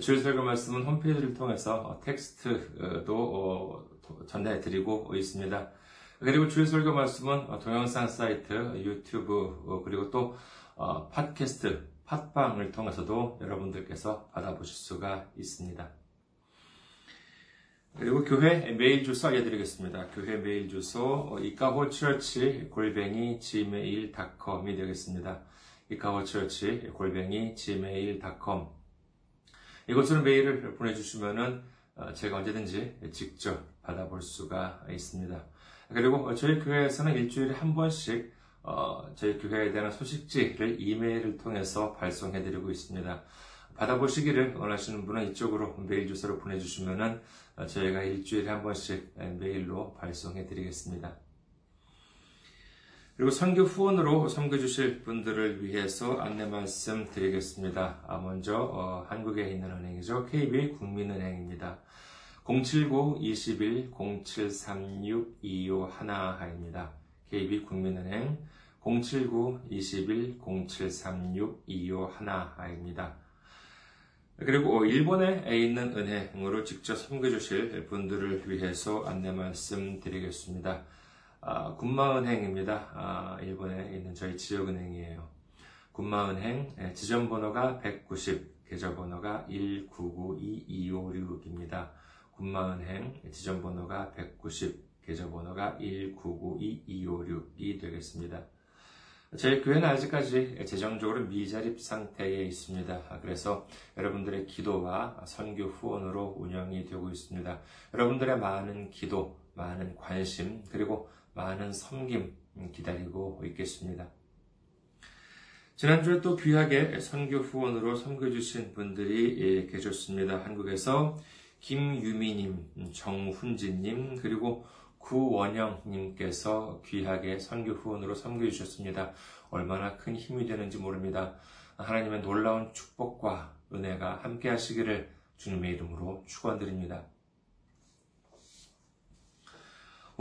주일 설교 말씀은 홈페이지를 통해서 텍스트도 전달해 드리고 있습니다. 그리고 주일 설교 말씀은 동영상 사이트, 유튜브, 그리고 또 팟캐스트, 팟빵을 통해서도 여러분들께서 받아보실 수가 있습니다. 그리고 교회 메일 주소 알려드리겠습니다. 교회 메일 주소 이카호 처치 골뱅이 gmail.com이 되겠습니다. 이카호 처치 골뱅이 gmail.com 이곳으로 메일을 보내주시면은 제가 언제든지 직접 받아볼 수가 있습니다. 그리고 저희 교회에서는 일주일에 한 번씩 저희 교회에 대한 소식지를 이메일을 통해서 발송해드리고 있습니다. 받아보시기를 원하시는 분은 이쪽으로 메일 주소를 보내주시면은 저희가 일주일에 한 번씩 메일로 발송해드리겠습니다. 그리고 선교 후원으로 섬겨주실 분들을 위해서 안내 말씀 드리겠습니다. 먼저 어, 한국에 있는 은행이죠. KB 국민은행입니다. 079-21-0736-2511입니다. KB 국민은행 079-21-0736-2511입니다. 그리고 일본에 있는 은행으로 직접 섬겨주실 분들을 위해서 안내 말씀 드리겠습니다. 아, 군마은행입니다. 아, 일본에 있는 저희 지역은행이에요. 군마은행 예, 지점번호가 190, 계좌번호가 1992256입니다. 군마은행 지점번호가 190, 계좌번호가 1992256이 되겠습니다. 저희 교회는 아직까지 재정적으로 미자립 상태에 있습니다. 그래서 여러분들의 기도와 선교 후원으로 운영이 되고 있습니다. 여러분들의 많은 기도, 많은 관심, 그리고 많은 섬김 기다리고 있겠습니다. 지난주에 또 귀하게 선교 후원으로 섬겨주신 분들이 예, 계셨습니다. 한국에서 김유미님, 정훈진님, 그리고 구원영님께서 귀하게 선교 후원으로 섬겨주셨습니다. 얼마나 큰 힘이 되는지 모릅니다. 하나님의 놀라운 축복과 은혜가 함께 하시기를 주님의 이름으로 축원드립니다.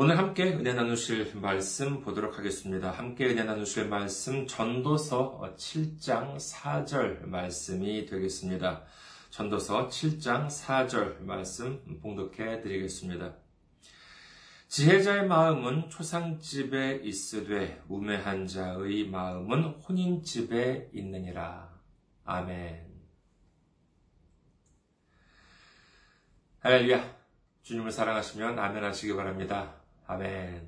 오늘 함께 은혜 나누실 말씀 보도록 하겠습니다. 함께 은혜 나누실 말씀 전도서 7장 4절 말씀이 되겠습니다. 전도서 7장 4절 말씀 봉독해 드리겠습니다. 지혜자의 마음은 초상집에 있으되 우매한 자의 마음은 혼인집에 있느니라. 아멘. 할렐루야. 주님을 사랑하시면 아멘 하시기 바랍니다. 아멘.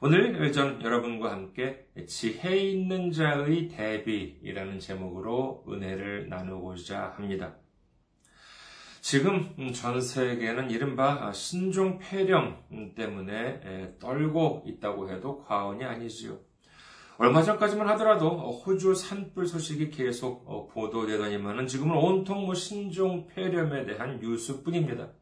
오늘 전 여러분과 함께 지혜 있는 자의 대비이라는 제목으로 은혜를 나누고자 합니다. 지금 전 세계는 이른바 신종 폐렴 때문에 떨고 있다고 해도 과언이 아니지요. 얼마 전까지만 하더라도 호주 산불 소식이 계속 보도되더니만은 지금은 온통 뭐 신종 폐렴에 대한 뉴스뿐입니다.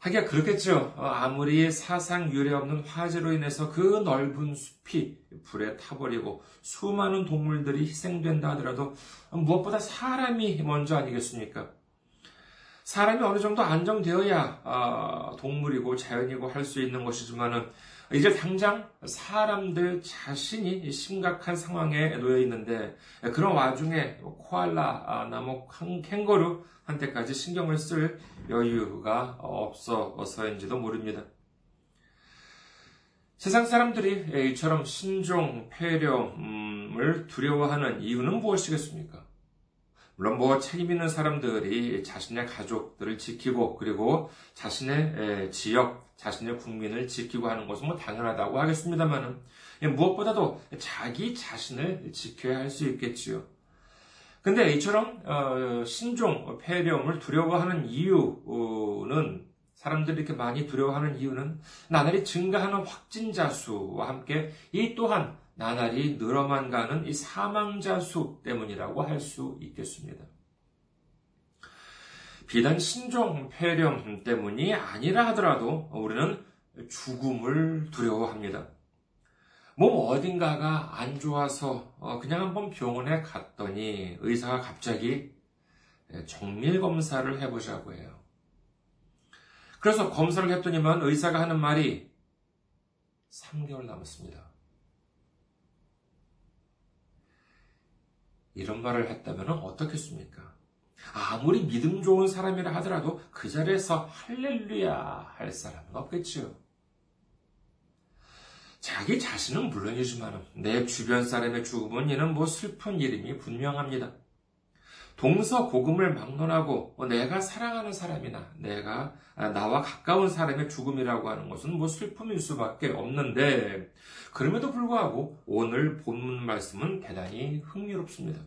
하기야 그렇겠죠. 어, 아무리 사상 유례 없는 화재로 인해서 그 넓은 숲이 불에 타버리고 수많은 동물들이 희생된다 하더라도 무엇보다 사람이 먼저 아니겠습니까? 사람이 어느 정도 안정되어야 아, 동물이고 자연이고 할 수 있는 것이지만은 이제 당장 사람들 자신이 심각한 상황에 놓여 있는데 그런 와중에 코알라, 아, 나무, 캥거루 한테까지 신경을 쓸 여유가 없어서인지도 모릅니다. 세상 사람들이 이처럼 신종 폐렴을 두려워하는 이유는 무엇이겠습니까? 물론 뭐 책임 있는 사람들이 자신의 가족들을 지키고 그리고 자신의 지역, 자신의 국민을 지키고 하는 것은 뭐 당연하다고 하겠습니다만은 무엇보다도 자기 자신을 지켜야 할 수 있겠지요. 근데 이처럼 어, 신종 폐렴을 두려워하는 이유는 사람들이 이렇게 많이 두려워하는 이유는 나날이 증가하는 확진자 수와 함께 이 또한 나날이 늘어만 가는 이 사망자 수 때문이라고 할 수 있겠습니다. 비단 신종 폐렴 때문이 아니라 하더라도 우리는 죽음을 두려워합니다. 몸 어딘가가 안 좋아서 어, 그냥 한번 병원에 갔더니 의사가 갑자기 정밀 검사를 해보자고 해요. 그래서 검사를 했더니만 의사가 하는 말이 3개월 남았습니다. 이런 말을 했다면 어떻겠습니까? 아무리 믿음 좋은 사람이라 하더라도 그 자리에서 할렐루야 할 사람은 없겠지요. 자기 자신은 물론이지만 내 주변 사람의 죽음은 이는 뭐 슬픈 이름이 분명합니다. 동서 고금을 막론하고 내가 사랑하는 사람이나 내가 나와 가까운 사람의 죽음이라고 하는 것은 뭐 슬픔일 수밖에 없는데 그럼에도 불구하고 오늘 본문 말씀은 대단히 흥미롭습니다.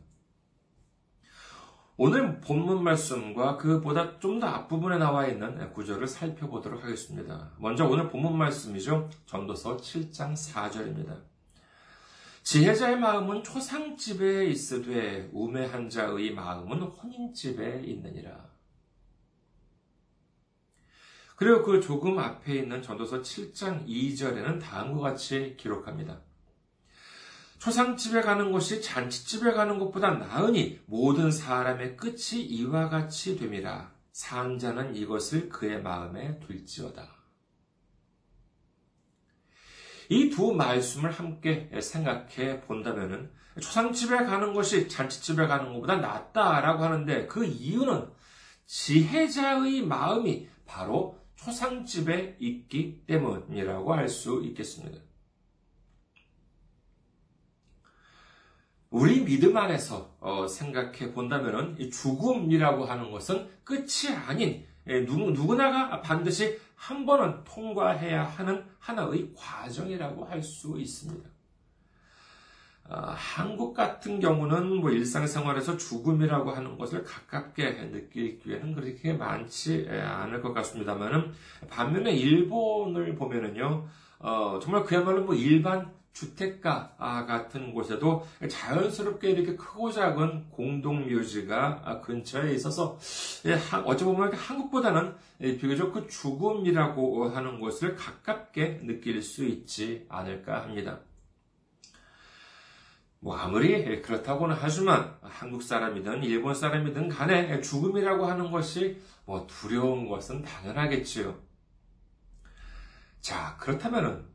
오늘 본문 말씀과 그보다 좀 더 앞부분에 나와 있는 구절을 살펴보도록 하겠습니다. 먼저 오늘 본문 말씀이죠. 전도서 7장 4절입니다. 지혜자의 마음은 초상집에 있으되 우매한 자의 마음은 혼인집에 있느니라. 그리고 그 조금 앞에 있는 전도서 7장 2절에는 다음과 같이 기록합니다. 초상집에 가는 것이 잔치집에 가는 것보다 나으니 모든 사람의 끝이 이와 같이 됨이라. 산자는 이것을 그의 마음에 둘지어다. 이 두 말씀을 함께 생각해 본다면 초상집에 가는 것이 잔치집에 가는 것보다 낫다라고 하는데 그 이유는 지혜자의 마음이 바로 초상집에 있기 때문이라고 할 수 있겠습니다. 우리 믿음 안에서 어, 생각해 본다면 죽음이라고 하는 것은 끝이 아닌 예, 누구, 누구나가 반드시 한 번은 통과해야 하는 하나의 과정이라고 할 수 있습니다. 어, 한국 같은 경우는 뭐 일상생활에서 죽음이라고 하는 것을 가깝게 느낄 기회는 그렇게 많지 않을 것 같습니다만은 반면에 일본을 보면은요, 어, 정말 그야말로 뭐 일반 주택가 같은 곳에도 자연스럽게 이렇게 크고 작은 공동 묘지가 근처에 있어서 예, 어찌 보면 한국보다는 비교적 그 죽음이라고 하는 것을 가깝게 느낄 수 있지 않을까 합니다. 뭐 아무리 그렇다고는 하지만 한국 사람이든 일본 사람이든 간에 죽음이라고 하는 것이 뭐 두려운 것은 당연하겠지요. 자, 그렇다면은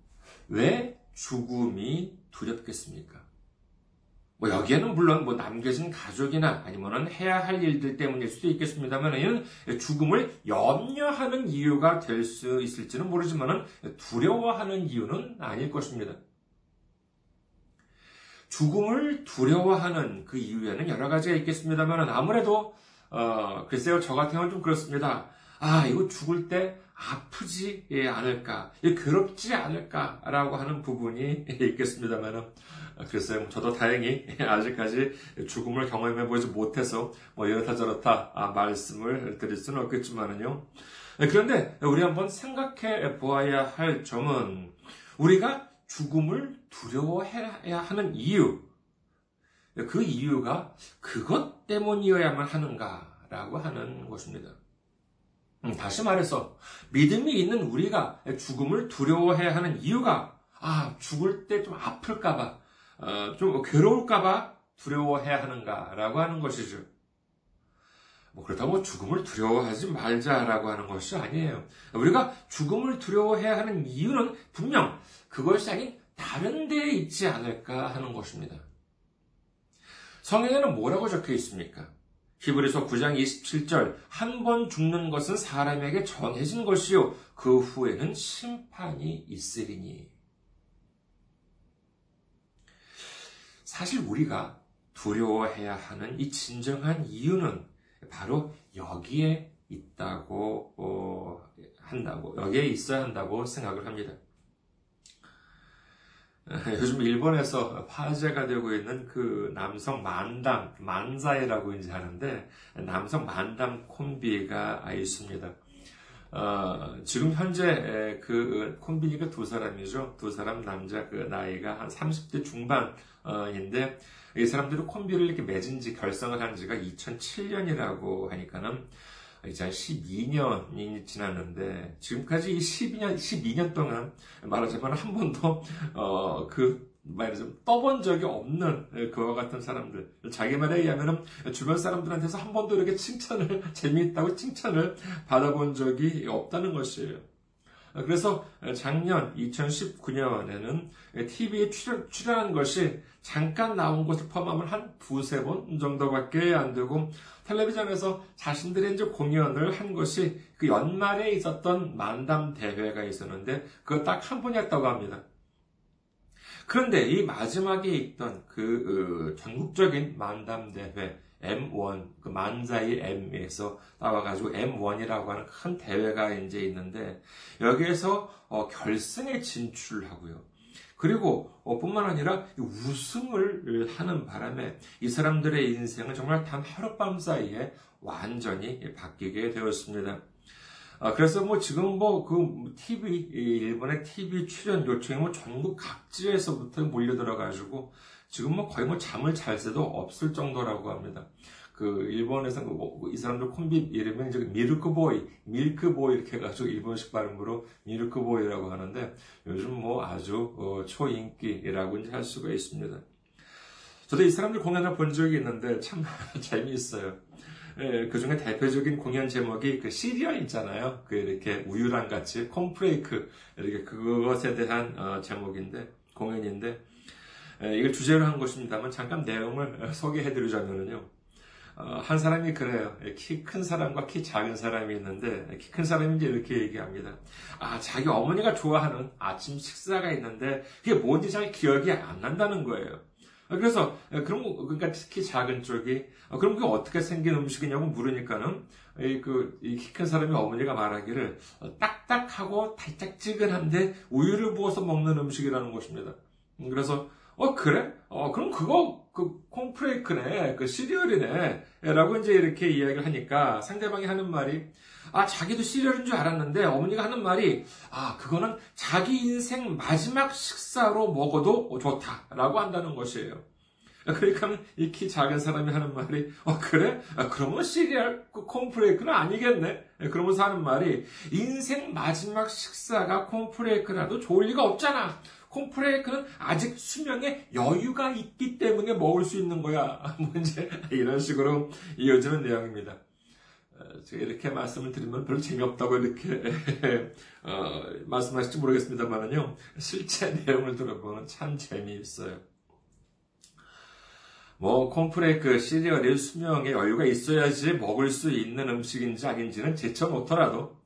왜 죽음이 두렵겠습니까? 뭐 여기에는 물론 뭐 남겨진 가족이나 아니면은 해야 할 일들 때문일 수도 있겠습니다만 이는 죽음을 염려하는 이유가 될 수 있을지는 모르지만은 두려워하는 이유는 아닐 것입니다. 죽음을 두려워하는 그 이유에는 여러 가지가 있겠습니다만 아무래도 어 글쎄요 저 같은 경우는 좀 그렇습니다. 아 이거 죽을 때 아프지 않을까, 괴롭지 않을까라고 하는 부분이 있겠습니다만은, 글쎄요, 저도 다행히 아직까지 죽음을 경험해 보지 못해서 뭐 이렇다 저렇다 아, 말씀을 드릴 수는 없겠지만은요. 그런데 우리 한번 생각해 보아야 할 점은 우리가 죽음을 두려워해야 하는 이유, 그 이유가 그것 때문이어야만 하는가라고 하는 것입니다. 음, 다시 말해서 믿음이 있는 우리가 죽음을 두려워해야 하는 이유가 아 죽을 때 좀 아플까봐 어, 좀 괴로울까봐 두려워해야 하는가라고 하는 것이죠. 뭐 그렇다고 죽음을 두려워하지 말자라고 하는 것이 아니에요. 우리가 죽음을 두려워해야 하는 이유는 분명 그것이 아닌 다른 데에 있지 않을까 하는 것입니다. 성경에는 뭐라고 적혀 있습니까? 히브리서 9장 27절 한 번 죽는 것은 사람에게 정해진 것이요 그 후에는 심판이 있으리니 사실 우리가 두려워해야 하는 이 진정한 이유는 바로 여기에 있다고 어, 한다고 여기에 있어야 한다고 생각을 합니다. 요즘 일본에서 화제가 되고 있는 그 남성 만담, 만사이라고 이제 하는데, 남성 만담 콤비가 있습니다. 어, 지금 현재 그 콤비니가 두 사람이죠. 두 사람 남자 그 나이가 한 30대 중반인데, 이 사람들이 콤비를 이렇게 맺은 지, 결성을 한 지가 2007년이라고 하니까는, 이제 한 12년이 지났는데 지금까지 이 12년 12년 동안 말하자면 한 번도 어 그 말하자면 떠본 적이 없는 그와 같은 사람들 자기 말에 의하면 주변 사람들한테서 한 번도 이렇게 칭찬을 재미있다고 칭찬을 받아본 적이 없다는 것이에요. 그래서 작년 2019년에는 TV에 출연, 출연한 것이 잠깐 나온 것을 포함하면 한 두세 번 정도밖에 안 되고 텔레비전에서 자신들의 이제 공연을 한 것이 그 연말에 있었던 만담 대회가 있었는데 그거 딱 한 번이었다고 합니다. 그런데 이 마지막에 있던 그 어, 전국적인 만담 대회 M1, 그 만사의 M에서 나와가지고 M1이라고 하는 큰 대회가 이제 있는데, 여기에서 어, 결승에 진출하고요. 그리고 어, 뿐만 아니라 우승을 하는 바람에 이 사람들의 인생은 정말 단 하룻밤 사이에 완전히 바뀌게 되었습니다. 아, 그래서 뭐 지금 뭐 그 TV, 일본의 TV 출연 요청이 뭐 전국 각지에서부터 몰려들어가지고 지금 뭐 거의 뭐 잠을 잘 새도 없을 정도라고 합니다. 그 일본에서 그뭐이 사람들 콤비 이름이 이제 미르크보이, 밀크보이 이렇게 해가지고 일본식 발음으로 미르크보이라고 하는데 요즘 뭐 아주 어, 초인기라고 이제 할 수가 있습니다. 저도 이 사람들 공연을 본 적이 있는데 참 재미있어요. 예, 그 중에 대표적인 공연 제목이 그 시리얼 있잖아요. 그 이렇게 우유랑 같이 콤프레이크 이렇게 그것에 대한 어, 제목인데 공연인데 예, 이걸 주제로 한 것입니다만 잠깐 내용을 소개해드리자면요. 어, 한 사람이 그래요. 예, 키큰 사람과 키 작은 사람이 있는데 키 큰 사람이 이제 이렇게 얘기합니다. 아 자기 어머니가 좋아하는 아침 식사가 있는데 그게 뭔지 잘 기억이 안 난다는 거예요. 그래서 예, 그럼 그러니까 특히 작은 쪽이 어, 그럼 그게 어떻게 생긴 음식이냐고 물으니까는 그키 큰 사람이 어머니가 말하기를 어, 딱딱하고 달짝지근한데 우유를 부어서 먹는 음식이라는 것입니다. 음, 그래서 어 그래? 어 그럼 그거 그 콩프레이크네 그 시리얼이네 라고 이제 이렇게 이야기를 하니까 상대방이 하는 말이 아 자기도 시리얼인 줄 알았는데 어머니가 하는 말이 아 그거는 자기 인생 마지막 식사로 먹어도 좋다 라고 한다는 것이에요. 그러니까 이 키 작은 사람이 하는 말이 어 그래? 아, 그러면 시리얼 그 콘프레이크는 아니겠네. 그러면서 하는 말이 인생 마지막 식사가 콘프레이크라도 좋을 리가 없잖아. 콤프레이크는 아직 수명에 여유가 있기 때문에 먹을 수 있는 거야. 뭐 이제 이런 식으로 이어지는 내용입니다. 어, 제가 이렇게 말씀을 드리면 별로 재미없다고 이렇게 어, 말씀하실지 모르겠습니다만은요. 실제 내용을 들어보면 참 재미있어요. 뭐 콤프레이크 시리얼이 수명에 여유가 있어야지 먹을 수 있는 음식인지 아닌지는 제쳐 놓더라도 예,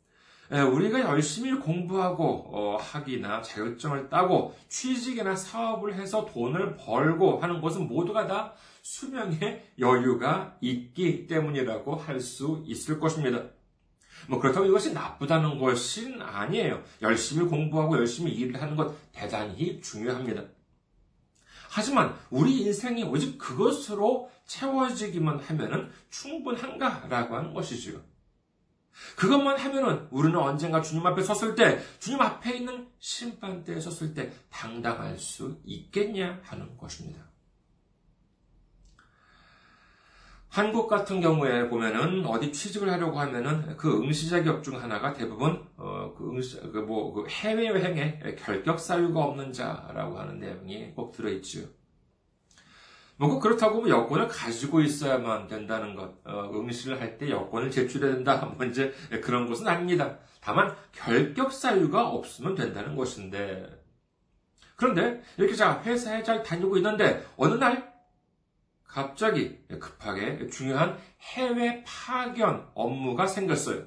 우리가 열심히 공부하고 어, 학위나 자격증을 따고 취직이나 사업을 해서 돈을 벌고 하는 것은 모두가 다 수명의 여유가 있기 때문이라고 할 수 있을 것입니다. 뭐 그렇다고 이것이 나쁘다는 것은 아니에요. 열심히 공부하고 열심히 일을 하는 것 대단히 중요합니다. 하지만 우리 인생이 오직 그것으로 채워지기만 하면 충분한가라고 하는 것이지요. 그것만 하면은 우리는 언젠가 주님 앞에 섰을 때, 주님 앞에 있는 심판대에 섰을 때 당당할 수 있겠냐 하는 것입니다. 한국 같은 경우에 보면은 어디 취직을 하려고 하면은 그 응시 자격 중 하나가 대부분 어그 응시 그뭐 그 해외 여행에 결격 사유가 없는 자라고 하는 내용이 꼭 들어 있지 요. 뭐 그렇다고 뭐 여권을 가지고 있어야만 된다는 것, 어, 응시를 할 때 여권을 제출해야 된다, 뭐 이제 그런 것은 아닙니다. 다만 결격 사유가 없으면 된다는 것인데 그런데 이렇게 자 회사에 잘 다니고 있는데 어느 날 갑자기 급하게 중요한 해외 파견 업무가 생겼어요.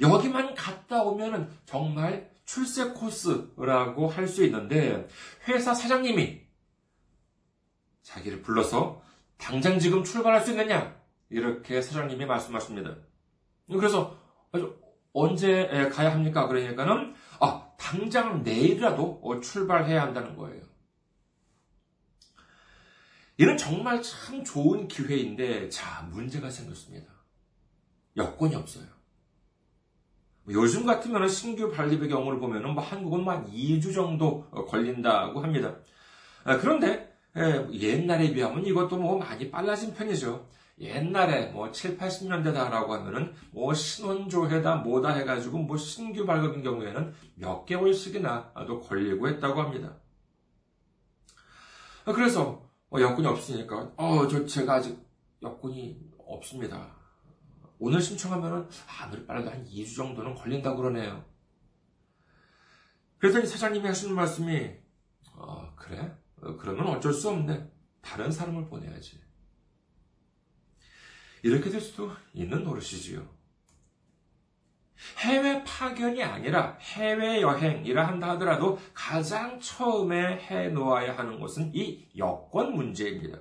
여기만 갔다 오면은 정말 출세 코스라고 할 수 있는데 회사 사장님이 자기를 불러서 당장 지금 출발할 수 있느냐? 이렇게 사장님이 말씀하십니다. 그래서 언제 가야 합니까? 그러니까는 아, 당장 내일이라도 출발해야 한다는 거예요. 이는 정말 참 좋은 기회인데 자, 문제가 생겼습니다. 여권이 없어요. 요즘 같으면 신규 발급의 경우를 보면 뭐 한국은 만 2주 정도 걸린다고 합니다. 아, 그런데 예, 옛날에 비하면 이것도 뭐 많이 빨라진 편이죠. 옛날에 뭐 7, 80년대다라고 하면은 뭐 신혼조회다 뭐다 해가지고 뭐 신규 발급인 경우에는 몇 개월씩이나 또 걸리고 했다고 합니다. 그래서 뭐 여권이 없으니까 어저 제가 아직 여권이 없습니다. 오늘 신청하면은 아무리 빨라도 한 2주 정도는 걸린다고 그러네요. 그랬더니 사장님이 하시는 말씀이 어 그래? 어, 그러면 어쩔 수 없네. 다른 사람을 보내야지. 이렇게 될 수도 있는 노릇이지요. 해외 파견이 아니라 해외 여행이라 한다 하더라도 가장 처음에 해 놓아야 하는 것은 이 여권 문제입니다.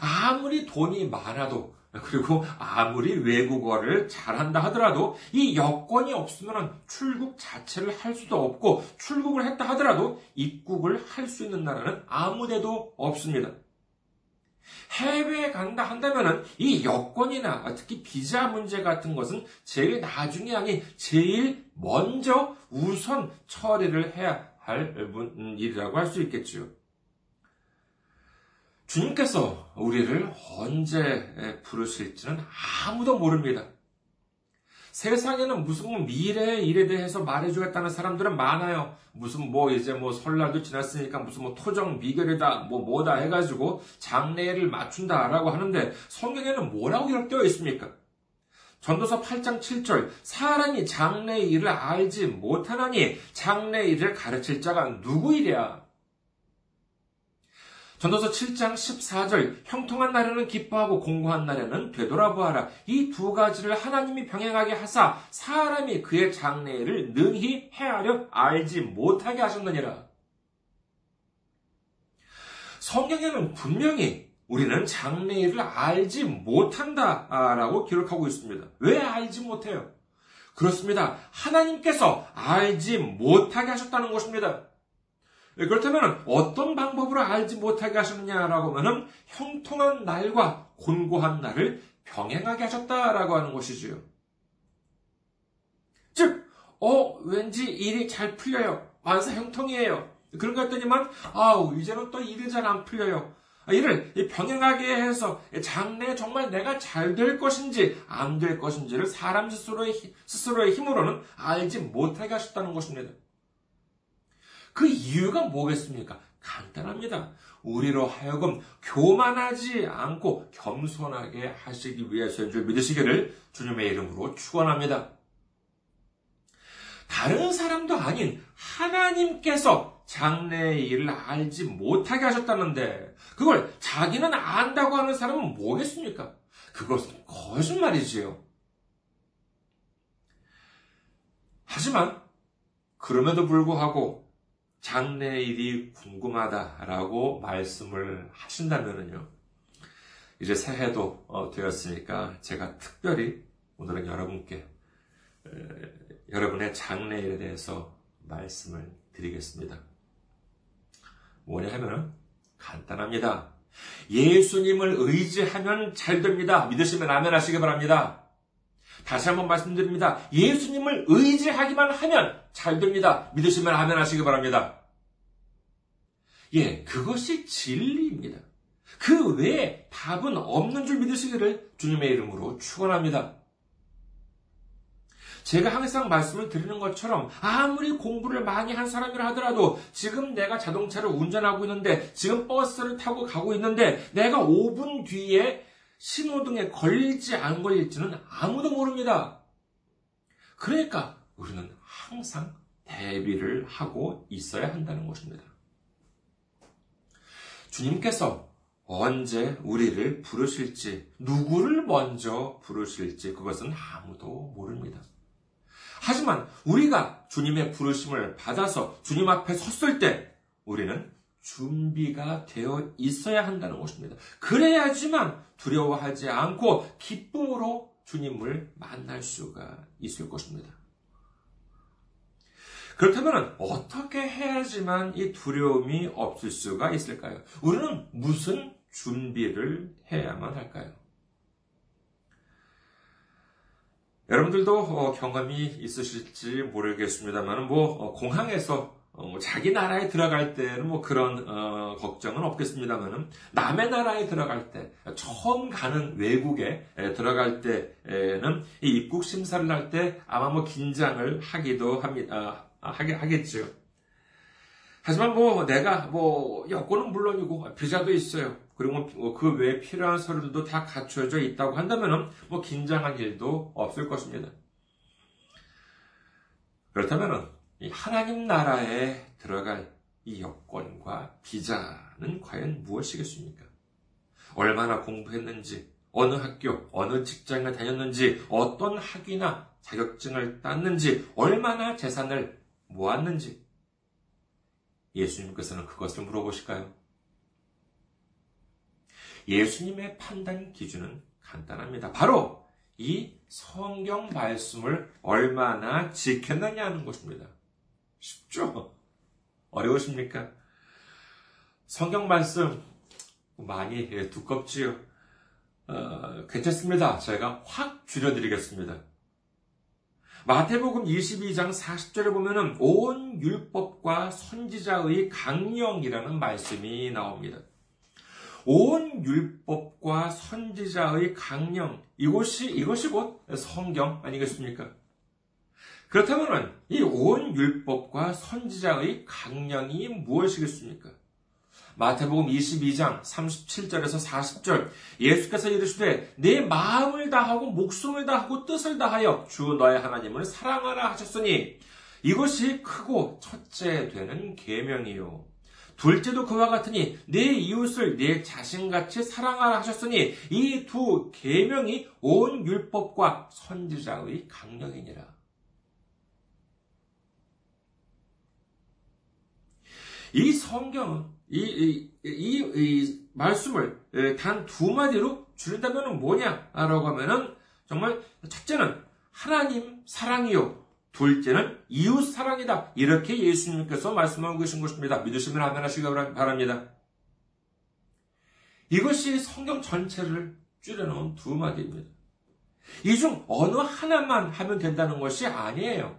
아무리 돈이 많아도 그리고 아무리 외국어를 잘한다 하더라도 이 여권이 없으면 출국 자체를 할 수도 없고 출국을 했다 하더라도 입국을 할 수 있는 나라는 아무데도 없습니다. 해외에 간다 한다면은 이 여권이나 특히 비자 문제 같은 것은 제일 나중에 아니 제일 먼저 우선 처리를 해야 할 일이라고 할 수 있겠지요. 주님께서 우리를 언제 부르실지는 아무도 모릅니다. 세상에는 무슨 뭐 미래의 일에 대해서 말해주겠다는 사람들은 많아요. 무슨 뭐 이제 뭐 설날도 지났으니까 무슨 뭐 토정 미결이다 뭐 뭐다 해가지고 장례를 맞춘다라고 하는데 성경에는 뭐라고 기록되어 있습니까? 전도서 8장 7절 사람이 장래의 일을 알지 못하나니 장래의 일을 가르칠 자가 누구이랴? 전도서 7장 14절 형통한 날에는 기뻐하고 공고한 날에는 되돌아보아라. 이 두 가지를 하나님이 병행하게 하사 사람이 그의 장래를 능히 헤아려 알지 못하게 하셨느니라. 성경에는 분명히 우리는 장래일을 알지 못한다라고 기록하고 있습니다. 왜 알지 못해요? 그렇습니다. 하나님께서 알지 못하게 하셨다는 것입니다. 예, 그렇다면 어떤 방법으로 알지 못하게 하셨느냐라고 하면 형통한 날과 곤고한 날을 병행하게 하셨다라고 하는 것이지요. 즉, 어, 왠지 일이 잘 풀려요. 만사 형통이에요. 그런 것 같더니만, 아우, 이제는 또 일이 잘 안 풀려요. 아, 이를 병행하게 해서 장래에 정말 내가 잘 될 것인지 안 될 것인지를 사람 스스로의, 스스로의 힘으로는 알지 못하게 하셨다는 것입니다. 그 이유가 뭐겠습니까? 간단합니다. 우리로 하여금 교만하지 않고 겸손하게 하시기 위해서인 줄 믿으시기를 주님의 이름으로 축원합니다. 다른 사람도 아닌 하나님께서 장래의 일을 알지 못하게 하셨다는데 그걸 자기는 안다고 하는 사람은 뭐겠습니까? 그것은 거짓말이지요. 하지만 그럼에도 불구하고 장래 일이 궁금하다라고 말씀을 하신다면요. 이제 새해도 어, 되었으니까 제가 특별히 오늘은 여러분께 여러분의 장래 일에 대해서 말씀을 드리겠습니다. 뭐냐 하면 간단합니다. 예수님을 의지하면 잘 됩니다. 믿으시면 아멘 하시기 바랍니다. 다시 한번 말씀드립니다. 예수님을 의지하기만 하면 잘 됩니다. 믿으시면 아멘 하시기 바랍니다. 예, 그것이 진리입니다. 그 외에 답은 없는 줄 믿으시기를 주님의 이름으로 축원합니다. 제가 항상 말씀을 드리는 것처럼 아무리 공부를 많이 한 사람이라 하더라도 지금 내가 자동차를 운전하고 있는데 지금 버스를 타고 가고 있는데 내가 5분 뒤에 신호등에 걸릴지 안 걸릴지는 아무도 모릅니다. 그러니까 우리는 항상 대비를 하고 있어야 한다는 것입니다. 주님께서 언제 우리를 부르실지, 누구를 먼저 부르실지 그것은 아무도 모릅니다. 하지만 우리가 주님의 부르심을 받아서 주님 앞에 섰을 때 우리는 준비가 되어 있어야 한다는 것입니다. 그래야지만 두려워하지 않고 기쁨으로 주님을 만날 수가 있을 것입니다. 그렇다면 어떻게 해야지만 이 두려움이 없을 수가 있을까요? 우리는 무슨 준비를 해야만 할까요? 여러분들도 어, 경험이 있으실지 모르겠습니다만, 뭐, 어, 공항에서 어, 뭐 자기 나라에 들어갈 때는 뭐 그런 어, 걱정은 없겠습니다만은 남의 나라에 들어갈 때 처음 가는 외국에 에, 들어갈 때에는 이 입국 심사를 할 때 아마 뭐 긴장을 하기도 합니다. 아, 하게 하겠죠. 하지만 뭐 내가 뭐 여권은 물론이고 비자도 있어요. 그리고 뭐그 외에 필요한 서류들도 다 갖춰져 있다고 한다면은 뭐 긴장할 일도 없을 것입니다. 그렇다면은 하나님 나라에 들어갈 이 여권과 비자는 과연 무엇이겠습니까? 얼마나 공부했는지, 어느 학교, 어느 직장에 다녔는지, 어떤 학위나 자격증을 땄는지, 얼마나 재산을 모았는지, 예수님께서는 그것을 물어보실까요? 예수님의 판단 기준은 간단합니다. 바로 이 성경 말씀을 얼마나 지켰느냐는 것입니다. 쉽죠? 어려우십니까? 성경 말씀 많이 두껍지요. 어, 괜찮습니다. 제가 확 줄여드리겠습니다. 마태복음 22장 40절에 보면은 온 율법과 선지자의 강령이라는 말씀이 나옵니다. 온 율법과 선지자의 강령 이것이 이것이 곧 성경 아니겠습니까? 그렇다면 이 온 율법과 선지자의 강령이 무엇이겠습니까? 마태복음 22장 37절에서 40절 예수께서 이르시되 내 마음을 다하고 목숨을 다하고 뜻을 다하여 주 너의 하나님을 사랑하라 하셨으니 이것이 크고 첫째 되는 계명이요 둘째도 그와 같으니 내 이웃을 내 자신같이 사랑하라 하셨으니 이 두 계명이 온 율법과 선지자의 강령이니라. 이 성경은 이, 이, 이, 이 말씀을 단 두 마디로 줄인다면 뭐냐라고 하면은 정말 첫째는 하나님 사랑이요 둘째는 이웃 사랑이다. 이렇게 예수님께서 말씀하고 계신 것입니다. 믿으시면 아멘 하시기 바랍니다. 이것이 성경 전체를 줄여놓은 두 마디입니다. 이 중 어느 하나만 하면 된다는 것이 아니에요.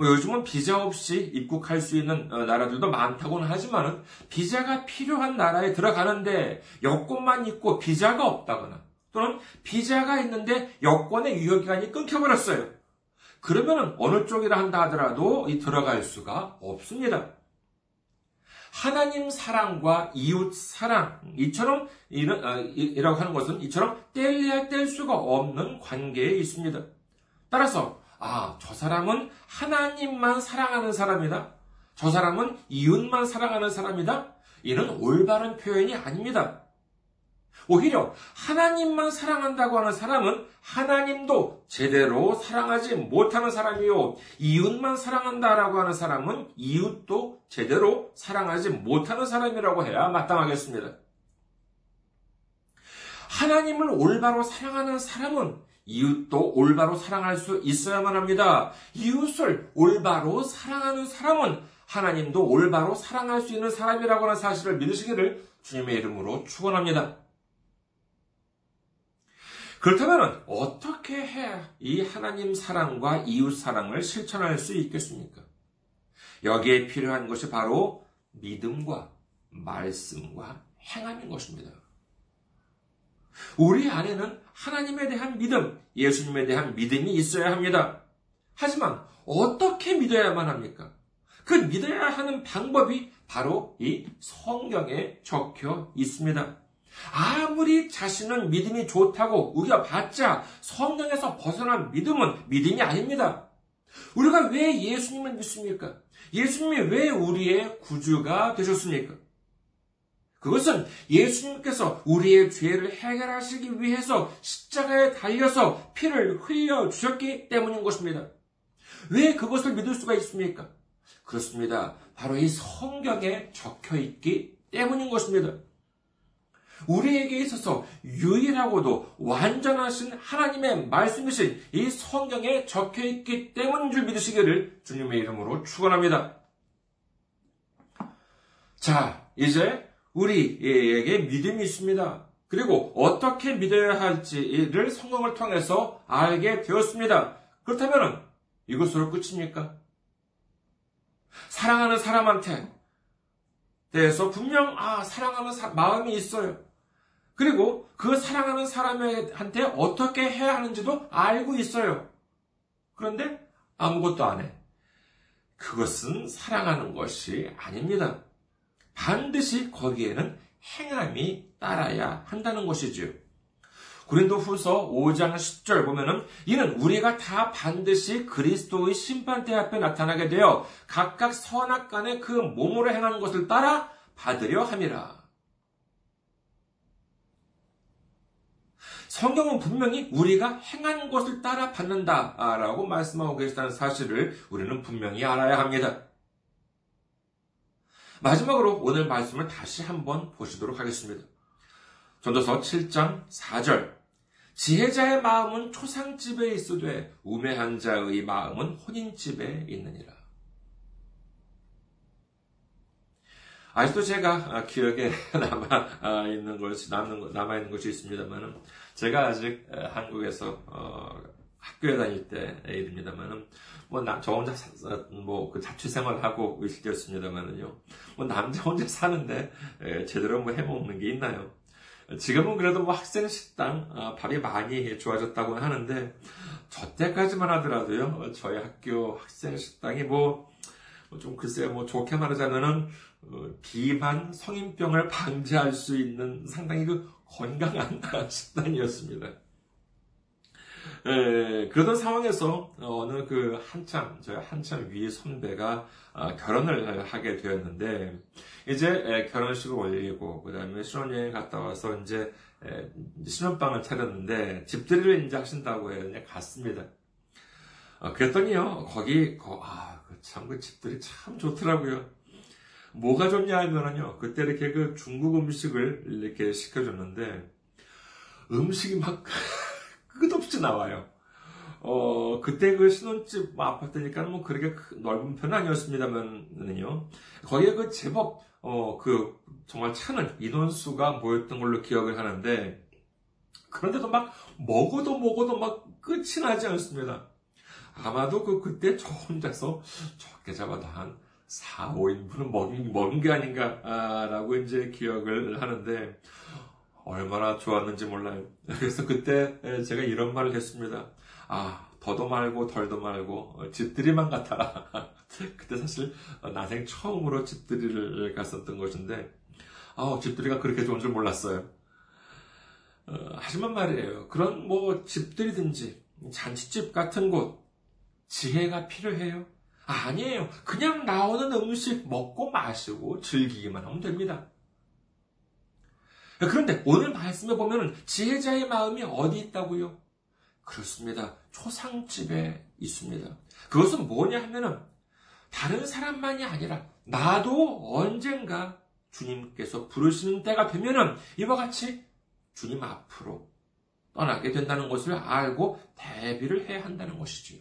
뭐 요즘은 비자 없이 입국할 수 있는 어, 나라들도 많다고는 하지만 비자가 필요한 나라에 들어가는데 여권만 있고 비자가 없다거나 또는 비자가 있는데 여권의 유효기간이 끊겨버렸어요. 그러면 어느 쪽이라 한다 하더라도 이 들어갈 수가 없습니다. 하나님 사랑과 이웃 사랑 이처럼 이런 아, 이라고 하는 것은 이처럼 뗄래야 뗄 수가 없는 관계에 있습니다. 따라서 아, 저 사람은 하나님만 사랑하는 사람이다. 저 사람은 이웃만 사랑하는 사람이다. 이는 올바른 표현이 아닙니다. 오히려 하나님만 사랑한다고 하는 사람은 하나님도 제대로 사랑하지 못하는 사람이요. 이웃만 사랑한다라고 하는 사람은 이웃도 제대로 사랑하지 못하는 사람이라고 해야 마땅하겠습니다. 하나님을 올바로 사랑하는 사람은 이웃도 올바로 사랑할 수 있어야만 합니다. 이웃을 올바로 사랑하는 사람은 하나님도 올바로 사랑할 수 있는 사람이라고 하는 사실을 믿으시기를 주님의 이름으로 축원합니다. 그렇다면 어떻게 해야 이 하나님 사랑과 이웃 사랑을 실천할 수 있겠습니까? 여기에 필요한 것이 바로 믿음과 말씀과 행함인 것입니다. 우리 안에는 하나님에 대한 믿음, 예수님에 대한 믿음이 있어야 합니다. 하지만 어떻게 믿어야만 합니까? 그 믿어야 하는 방법이 바로 이 성경에 적혀 있습니다. 아무리 자신은 믿음이 좋다고 우겨봤자 성경에서 벗어난 믿음은 믿음이 아닙니다. 우리가 왜 예수님을 믿습니까? 예수님이 왜 우리의 구주가 되셨습니까? 그것은 예수님께서 우리의 죄를 해결하시기 위해서 십자가에 달려서 피를 흘려 주셨기 때문인 것입니다. 왜 그것을 믿을 수가 있습니까? 그렇습니다. 바로 이 성경에 적혀 있기 때문인 것입니다. 우리에게 있어서 유일하고도 완전하신 하나님의 말씀이신 이 성경에 적혀 있기 때문인 줄 믿으시기를 주님의 이름으로 축원합니다. 자, 이제 우리에게 믿음이 있습니다. 그리고 어떻게 믿어야 할지를 성경을 통해서 알게 되었습니다. 그렇다면 이것으로 끝입니까? 사랑하는 사람한테 대해서 분명 아 사랑하는 사, 마음이 있어요. 그리고 그 사랑하는 사람한테 어떻게 해야 하는지도 알고 있어요. 그런데 아무것도 안 해. 그것은 사랑하는 것이 아닙니다. 반드시 거기에는 행함이 따라야 한다는 것이지요. 고린도 후서 5장 10절 보면은 이는 우리가 다 반드시 그리스도의 심판대 앞에 나타나게 되어 각각 선악간에 그 몸으로 행하는 것을 따라 받으려 함이라. 성경은 분명히 우리가 행한 것을 따라 받는다라고 말씀하고 계시다는 사실을 우리는 분명히 알아야 합니다. 마지막으로 오늘 말씀을 다시 한번 보시도록 하겠습니다. 전도서 7장 4절. 지혜자의 마음은 초상집에 있으되 우매한 자의 마음은 혼인집에 있느니라. 아직도 제가 기억에 남아 있는 것이 남는 남아 있는 것이 있습니다만은 제가 아직 한국에서 어, 학교에 다닐 때 일입니다만은 뭐저 혼자 뭐그 자취 생활하고 있을 때였습니다만은요 뭐 남자 혼자 사는데 제대로 뭐 해먹는 게 있나요? 지금은 그래도 뭐 학생 식당 어, 밥이 많이 좋아졌다고 하는데 저 때까지만 하더라도요 저희 학교 학생 식당이 뭐 좀 글쎄요 뭐 좋게 말하자면은 어, 비만 성인병을 방지할 수 있는 상당히 그 건강한 식단이었습니다. 에, 그러던 상황에서 어느 그 한참 저 한참 위 선배가 아, 결혼을 하게 되었는데 이제 결혼식을 올리고 그다음에 신혼여행 갔다 와서 이제 신혼방을 차렸는데 집들이를 이제 하신다고 해요. 그냥 갔습니다. 어, 그랬더니요 거기 아참그 그 집들이 참 좋더라고요. 뭐가 좋냐 하면은요, 그때 이렇게 그 중국 음식을 이렇게 시켜줬는데, 음식이 막 끝없이 나와요. 어, 그때 그 신혼집 아파트니까 뭐 그렇게 넓은 편은 아니었습니다만은요, 거기에 그 제법, 어, 그, 정말 차는 인원수가 모였던 걸로 기억을 하는데, 그런데도 막 먹어도 먹어도 막 끝이 나지 않습니다. 아마도 그, 그때 저 혼자서 적게 잡아도 한 4, 5인분은 먹은, 먹은 게 아닌가라고 이제 기억을 하는데, 얼마나 좋았는지 몰라요. 그래서 그때 제가 이런 말을 했습니다. 아, 더도 말고 덜도 말고 어, 집들이만 같아라. 그때 사실 나생 처음으로 집들이를 갔었던 것인데, 아, 집들이가 그렇게 좋은 줄 몰랐어요. 어, 하지만 말이에요. 그런 뭐 집들이든지 잔치집 같은 곳 지혜가 필요해요. 아니에요. 그냥 나오는 음식 먹고 마시고 즐기기만 하면 됩니다. 그런데 오늘 말씀에 보면 지혜자의 마음이 어디 있다고요? 그렇습니다. 초상집에 있습니다. 그것은 뭐냐 하면은 다른 사람만이 아니라 나도 언젠가 주님께서 부르시는 때가 되면은 이와 같이 주님 앞으로 떠나게 된다는 것을 알고 대비를 해야 한다는 것이지요.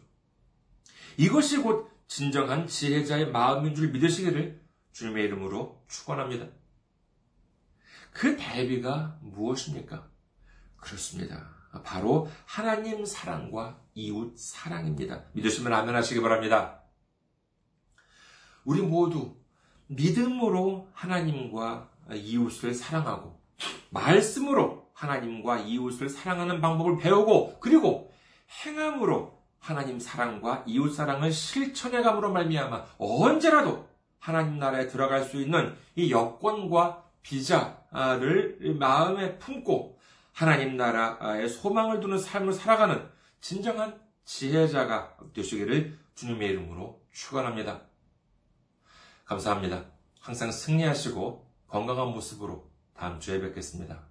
이것이 곧 진정한 지혜자의 마음인 줄 믿으시기를 주님의 이름으로 축원합니다. 그 대비가 무엇입니까? 그렇습니다. 바로 하나님 사랑과 이웃 사랑입니다. 믿으시면 아멘 하시기 바랍니다. 우리 모두 믿음으로 하나님과 이웃을 사랑하고 말씀으로 하나님과 이웃을 사랑하는 방법을 배우고 그리고 행함으로 하나님 사랑과 이웃 사랑을 실천해감으로 말미암아 언제라도 하나님 나라에 들어갈 수 있는 이 여권과 비자 를 마음에 품고 하나님 나라의 소망을 두는 삶을 살아가는 진정한 지혜자가 되시기를 주님의 이름으로 축원합니다. 감사합니다. 항상 승리하시고 건강한 모습으로 다음 주에 뵙겠습니다.